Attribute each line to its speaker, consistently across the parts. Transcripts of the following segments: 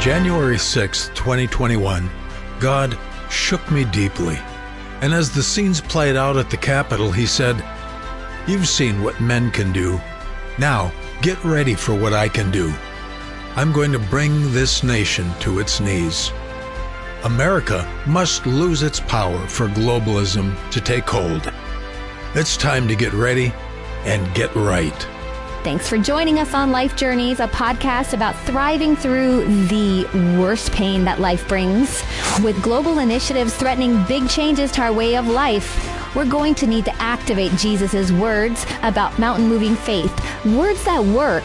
Speaker 1: January 6, 2021, God shook me deeply. And as the scenes played out at the Capitol, he said, You've seen what men can do. Now, get ready for what I can do. I'm going to bring this nation to its knees. America must lose its power for globalism to take hold. It's time to get ready and get right.
Speaker 2: Thanks for joining us on Life Journeys, a podcast about thriving through the worst pain that life brings. With global initiatives threatening big changes to our way of life, we're going to need to activate Jesus' words about mountain moving faith. Words That Work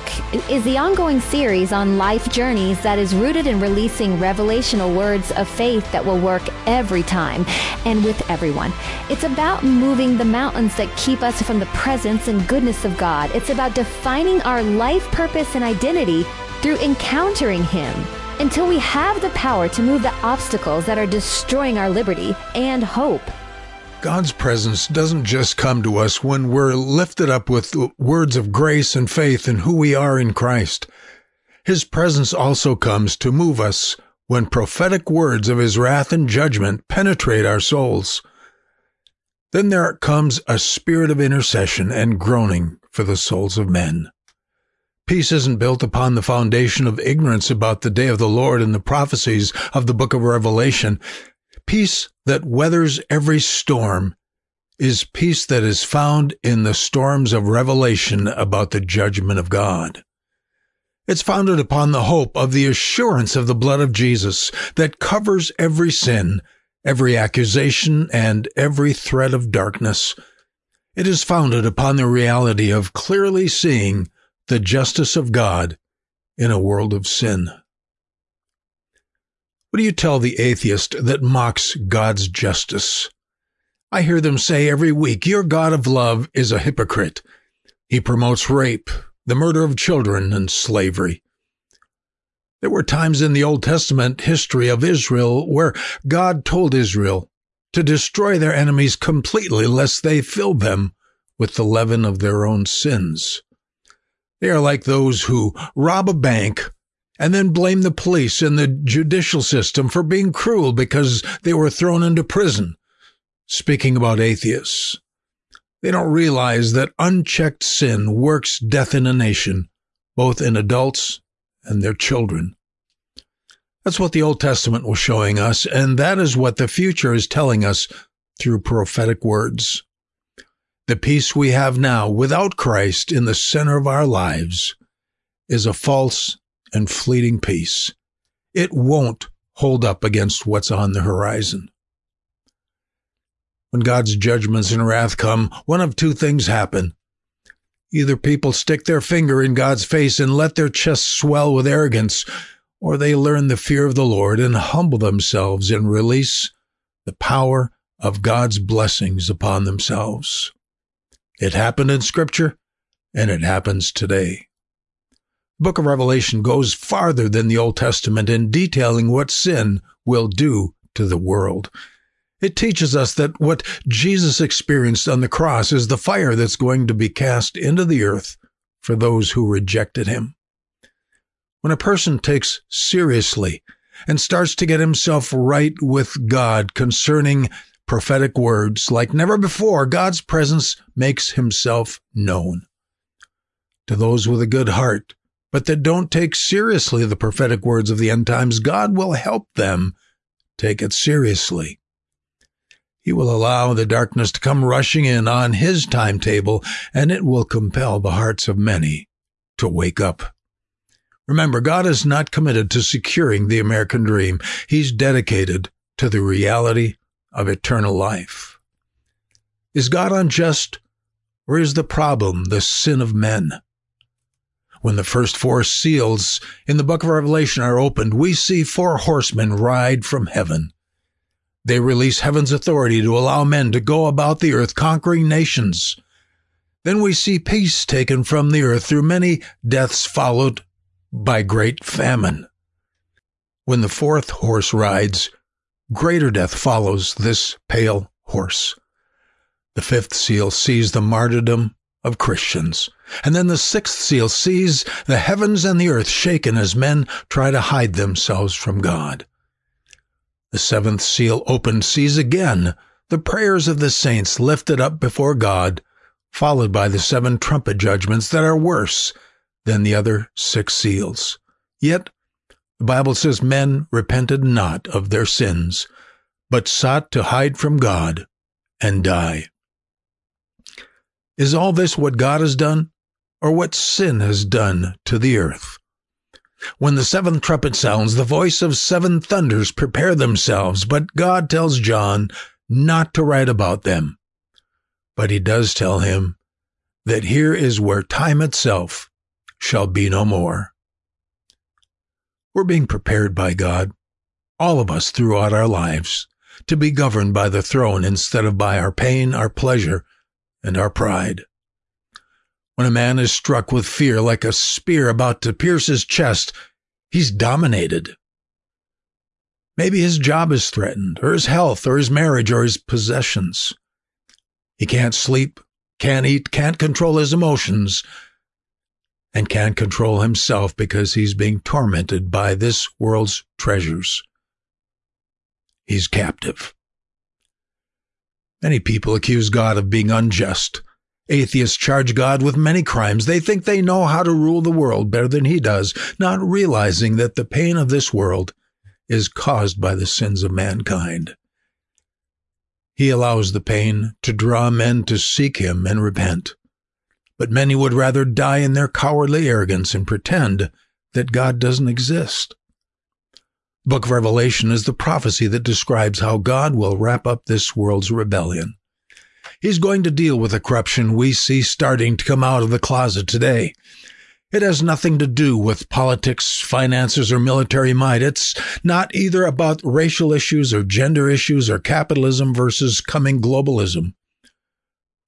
Speaker 2: is the ongoing series on life journeys that is rooted in releasing revelational words of faith that will work every time and with everyone. It's about moving the mountains that keep us from the presence and goodness of God. It's about defining our life purpose and identity through encountering Him until we have the power to move the obstacles that are destroying our liberty and hope.
Speaker 1: God's presence doesn't just come to us when we're lifted up with words of grace and faith in who we are in Christ. His presence also comes to move us when prophetic words of his wrath and judgment penetrate our souls. Then there comes a spirit of intercession and groaning for the souls of men. Peace isn't built upon the foundation of ignorance about the day of the Lord and the prophecies of the book of Revelation. Peace that weathers every storm is peace that is found in the storms of revelation about the judgment of God. It's founded upon the hope of the assurance of the blood of Jesus that covers every sin, every accusation, and every threat of darkness. It is founded upon the reality of clearly seeing the justice of God in a world of sin. What do you tell the atheist that mocks God's justice? I hear them say every week, Your God of love is a hypocrite. He promotes rape, the murder of children, and slavery. There were times in the Old Testament history of Israel where God told Israel to destroy their enemies completely lest they fill them with the leaven of their own sins. They are like those who rob a bank and then blame the police and the judicial system for being cruel because they were thrown into prison. Speaking about atheists, they don't realize that unchecked sin works death in a nation, both in adults and their children. That's what the Old Testament was showing us, and that is what the future is telling us through prophetic words. The peace we have now without Christ in the center of our lives is a false and fleeting peace. It won't hold up against what's on the horizon. When God's judgments and wrath come, one of two things happen. Either people stick their finger in God's face and let their chests swell with arrogance, or they learn the fear of the Lord and humble themselves and release the power of God's blessings upon themselves. It happened in Scripture, and it happens today book of Revelation goes farther than the Old Testament in detailing what sin will do to the world. It teaches us that what Jesus experienced on the cross is the fire that's going to be cast into the earth for those who rejected him. When a person takes seriously and starts to get himself right with God concerning prophetic words like never before, God's presence makes himself known. To those with a good heart, but that don't take seriously the prophetic words of the end times, God will help them take it seriously. He will allow the darkness to come rushing in on his timetable, and it will compel the hearts of many to wake up. Remember, God is not committed to securing the American dream. He's dedicated to the reality of eternal life. Is God unjust, or is the problem the sin of men? When the first four seals in the book of Revelation are opened, we see four horsemen ride from heaven. They release heaven's authority to allow men to go about the earth conquering nations. Then we see peace taken from the earth through many deaths followed by great famine. When the fourth horse rides, greater death follows this pale horse. The fifth seal sees the martyrdom of Christians. And then the sixth seal sees the heavens and the earth shaken as men try to hide themselves from God. The seventh seal opened sees again the prayers of the saints lifted up before God, followed by the seven trumpet judgments that are worse than the other six seals. Yet, the Bible says men repented not of their sins, but sought to hide from God and die. Is all this what God has done, or what sin has done to the earth? When the seventh trumpet sounds, the voice of seven thunders prepare themselves, but God tells John not to write about them. But he does tell him that here is where time itself shall be no more. We're being prepared by God, all of us throughout our lives, to be governed by the throne instead of by our pain, our pleasure, and our pride. When a man is struck with fear like a spear about to pierce his chest, he's dominated. Maybe his job is threatened, or his health, or his marriage, or his possessions. He can't sleep, can't eat, can't control his emotions, and can't control himself because he's being tormented by this world's treasures. He's captive. Many people accuse God of being unjust. Atheists charge God with many crimes. They think they know how to rule the world better than he does, not realizing that the pain of this world is caused by the sins of mankind. He allows the pain to draw men to seek him and repent. But many would rather die in their cowardly arrogance and pretend that God doesn't exist. Book of Revelation is the prophecy that describes how God will wrap up this world's rebellion. He's going to deal with the corruption we see starting to come out of the closet today. It has nothing to do with politics, finances, or military might. It's not either about racial issues or gender issues or capitalism versus coming globalism.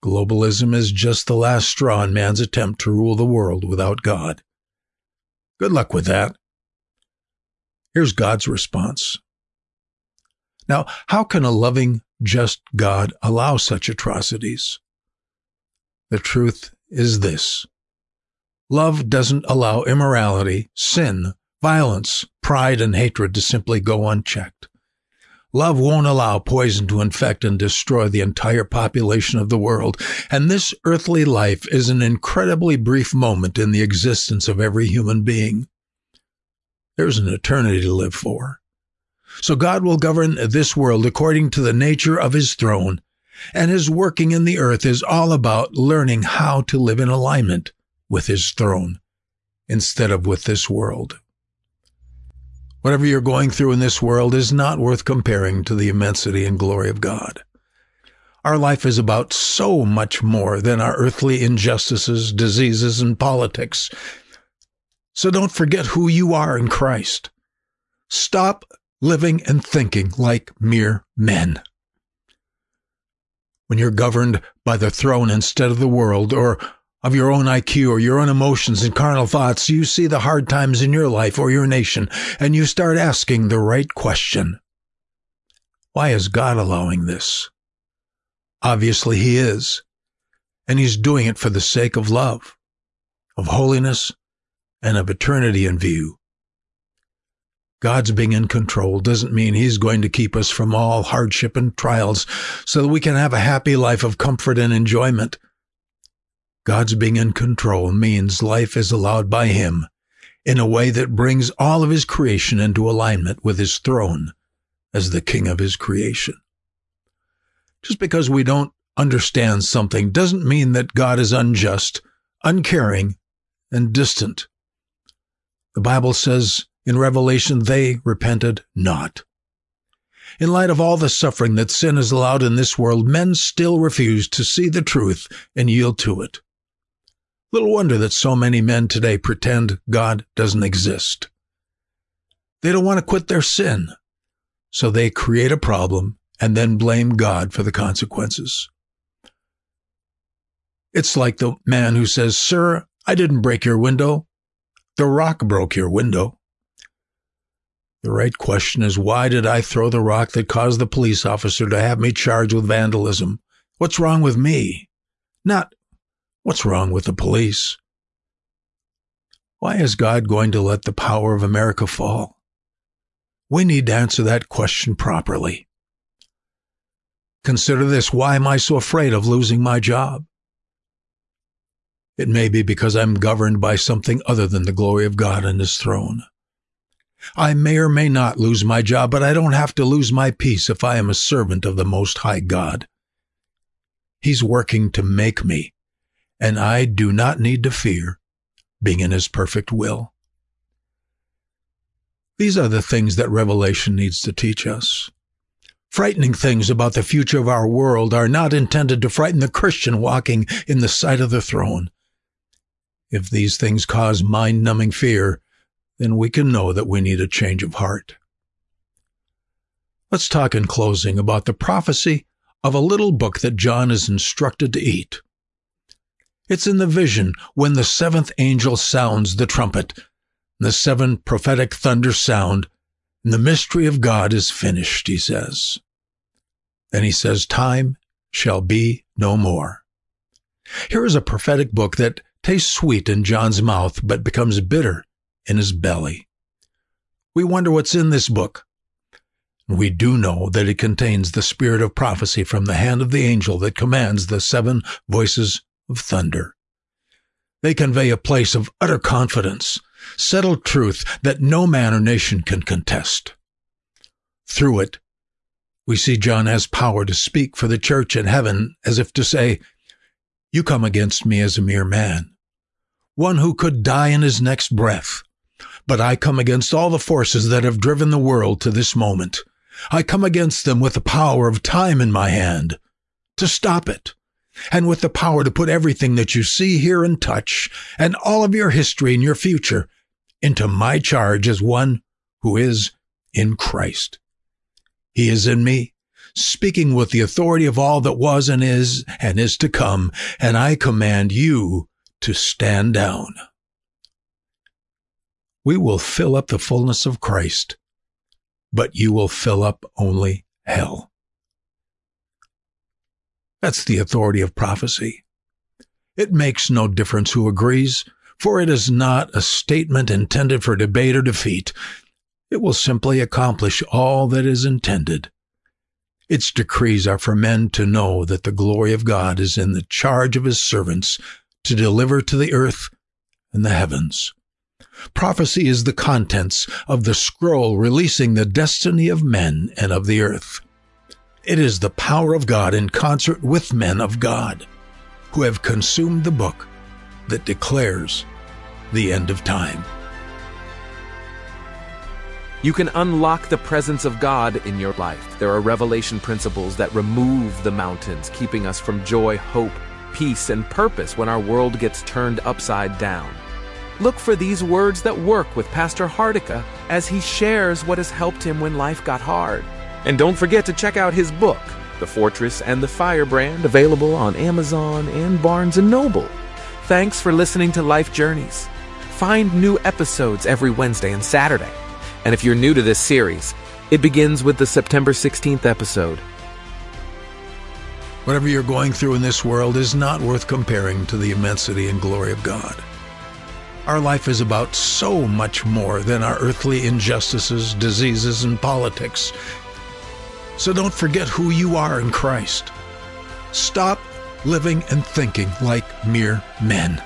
Speaker 1: Globalism is just the last straw in man's attempt to rule the world without God. Good luck with that. Here's God's response. Now, how can a loving, just God allow such atrocities? The truth is this. Love doesn't allow immorality, sin, violence, pride, and hatred to simply go unchecked. Love won't allow poison to infect and destroy the entire population of the world, and this earthly life is an incredibly brief moment in the existence of every human being. There's an eternity to live for. So God will govern this world according to the nature of his throne, and his working in the earth is all about learning how to live in alignment with his throne instead of with this world. Whatever you're going through in this world is not worth comparing to the immensity and glory of God. Our life is about so much more than our earthly injustices, diseases, and politics. So don't forget who you are in Christ. Stop living and thinking like mere men. When you're governed by the throne instead of the world, or of your own IQ or your own emotions and carnal thoughts, you see the hard times in your life or your nation, and you start asking the right question. Why is God allowing this? Obviously, He is. And He's doing it for the sake of love, of holiness, and of eternity in view. God's being in control doesn't mean He's going to keep us from all hardship and trials so that we can have a happy life of comfort and enjoyment. God's being in control means life is allowed by Him in a way that brings all of His creation into alignment with His throne as the King of His creation. Just because we don't understand something doesn't mean that God is unjust, uncaring, and distant. The Bible says in Revelation, they repented not. In light of all the suffering that sin has allowed in this world, men still refuse to see the truth and yield to it. Little wonder that so many men today pretend God doesn't exist. They don't want to quit their sin, so they create a problem and then blame God for the consequences. It's like the man who says, Sir, I didn't break your window. The rock broke your window. The right question is why did I throw the rock that caused the police officer to have me charged with vandalism? What's wrong with me? Not What's wrong with the police? Why is God going to let the power of America fall? We need to answer that question properly. Consider this why am I so afraid of losing my job? It may be because I'm governed by something other than the glory of God and His throne. I may or may not lose my job, but I don't have to lose my peace if I am a servant of the Most High God. He's working to make me, and I do not need to fear being in His perfect will. These are the things that Revelation needs to teach us. Frightening things about the future of our world are not intended to frighten the Christian walking in the sight of the throne. If these things cause mind numbing fear, then we can know that we need a change of heart. Let's talk in closing about the prophecy of a little book that John is instructed to eat. It's in the vision when the seventh angel sounds the trumpet, the seven prophetic thunders sound, and the mystery of God is finished, he says. Then he says, Time shall be no more. Here is a prophetic book that tastes sweet in John's mouth, but becomes bitter in his belly. We wonder what's in this book. We do know that it contains the spirit of prophecy from the hand of the angel that commands the seven voices of thunder. They convey a place of utter confidence, settled truth that no man or nation can contest. Through it, we see John has power to speak for the church in heaven as if to say, You come against me as a mere man, one who could die in his next breath. But I come against all the forces that have driven the world to this moment. I come against them with the power of time in my hand to stop it, and with the power to put everything that you see, hear, and touch, and all of your history and your future into my charge as one who is in Christ. He is in me, speaking with the authority of all that was and is and is to come, and I command you to stand down. We will fill up the fullness of Christ, but you will fill up only hell. That's the authority of prophecy. It makes no difference who agrees, for it is not a statement intended for debate or defeat. It will simply accomplish all that is intended. Its decrees are for men to know that the glory of God is in the charge of his servants to deliver to the earth and the heavens. Prophecy is the contents of the scroll releasing the destiny of men and of the earth. It is the power of God in concert with men of God who have consumed the book that declares the end of time.
Speaker 3: You can unlock the presence of God in your life. There are revelation principles that remove the mountains, keeping us from joy, hope, peace, and purpose when our world gets turned upside down. Look for these words that work with Pastor Hardica as he shares what has helped him when life got hard. And don't forget to check out his book, The Fortress and the Firebrand, available on Amazon and Barnes & Noble. Thanks for listening to Life Journeys. Find new episodes every Wednesday and Saturday. And if you're new to this series, it begins with the September 16th episode.
Speaker 1: Whatever you're going through in this world is not worth comparing to the immensity and glory of God. Our life is about so much more than our earthly injustices, diseases, and politics. So don't forget who you are in Christ. Stop living and thinking like mere men.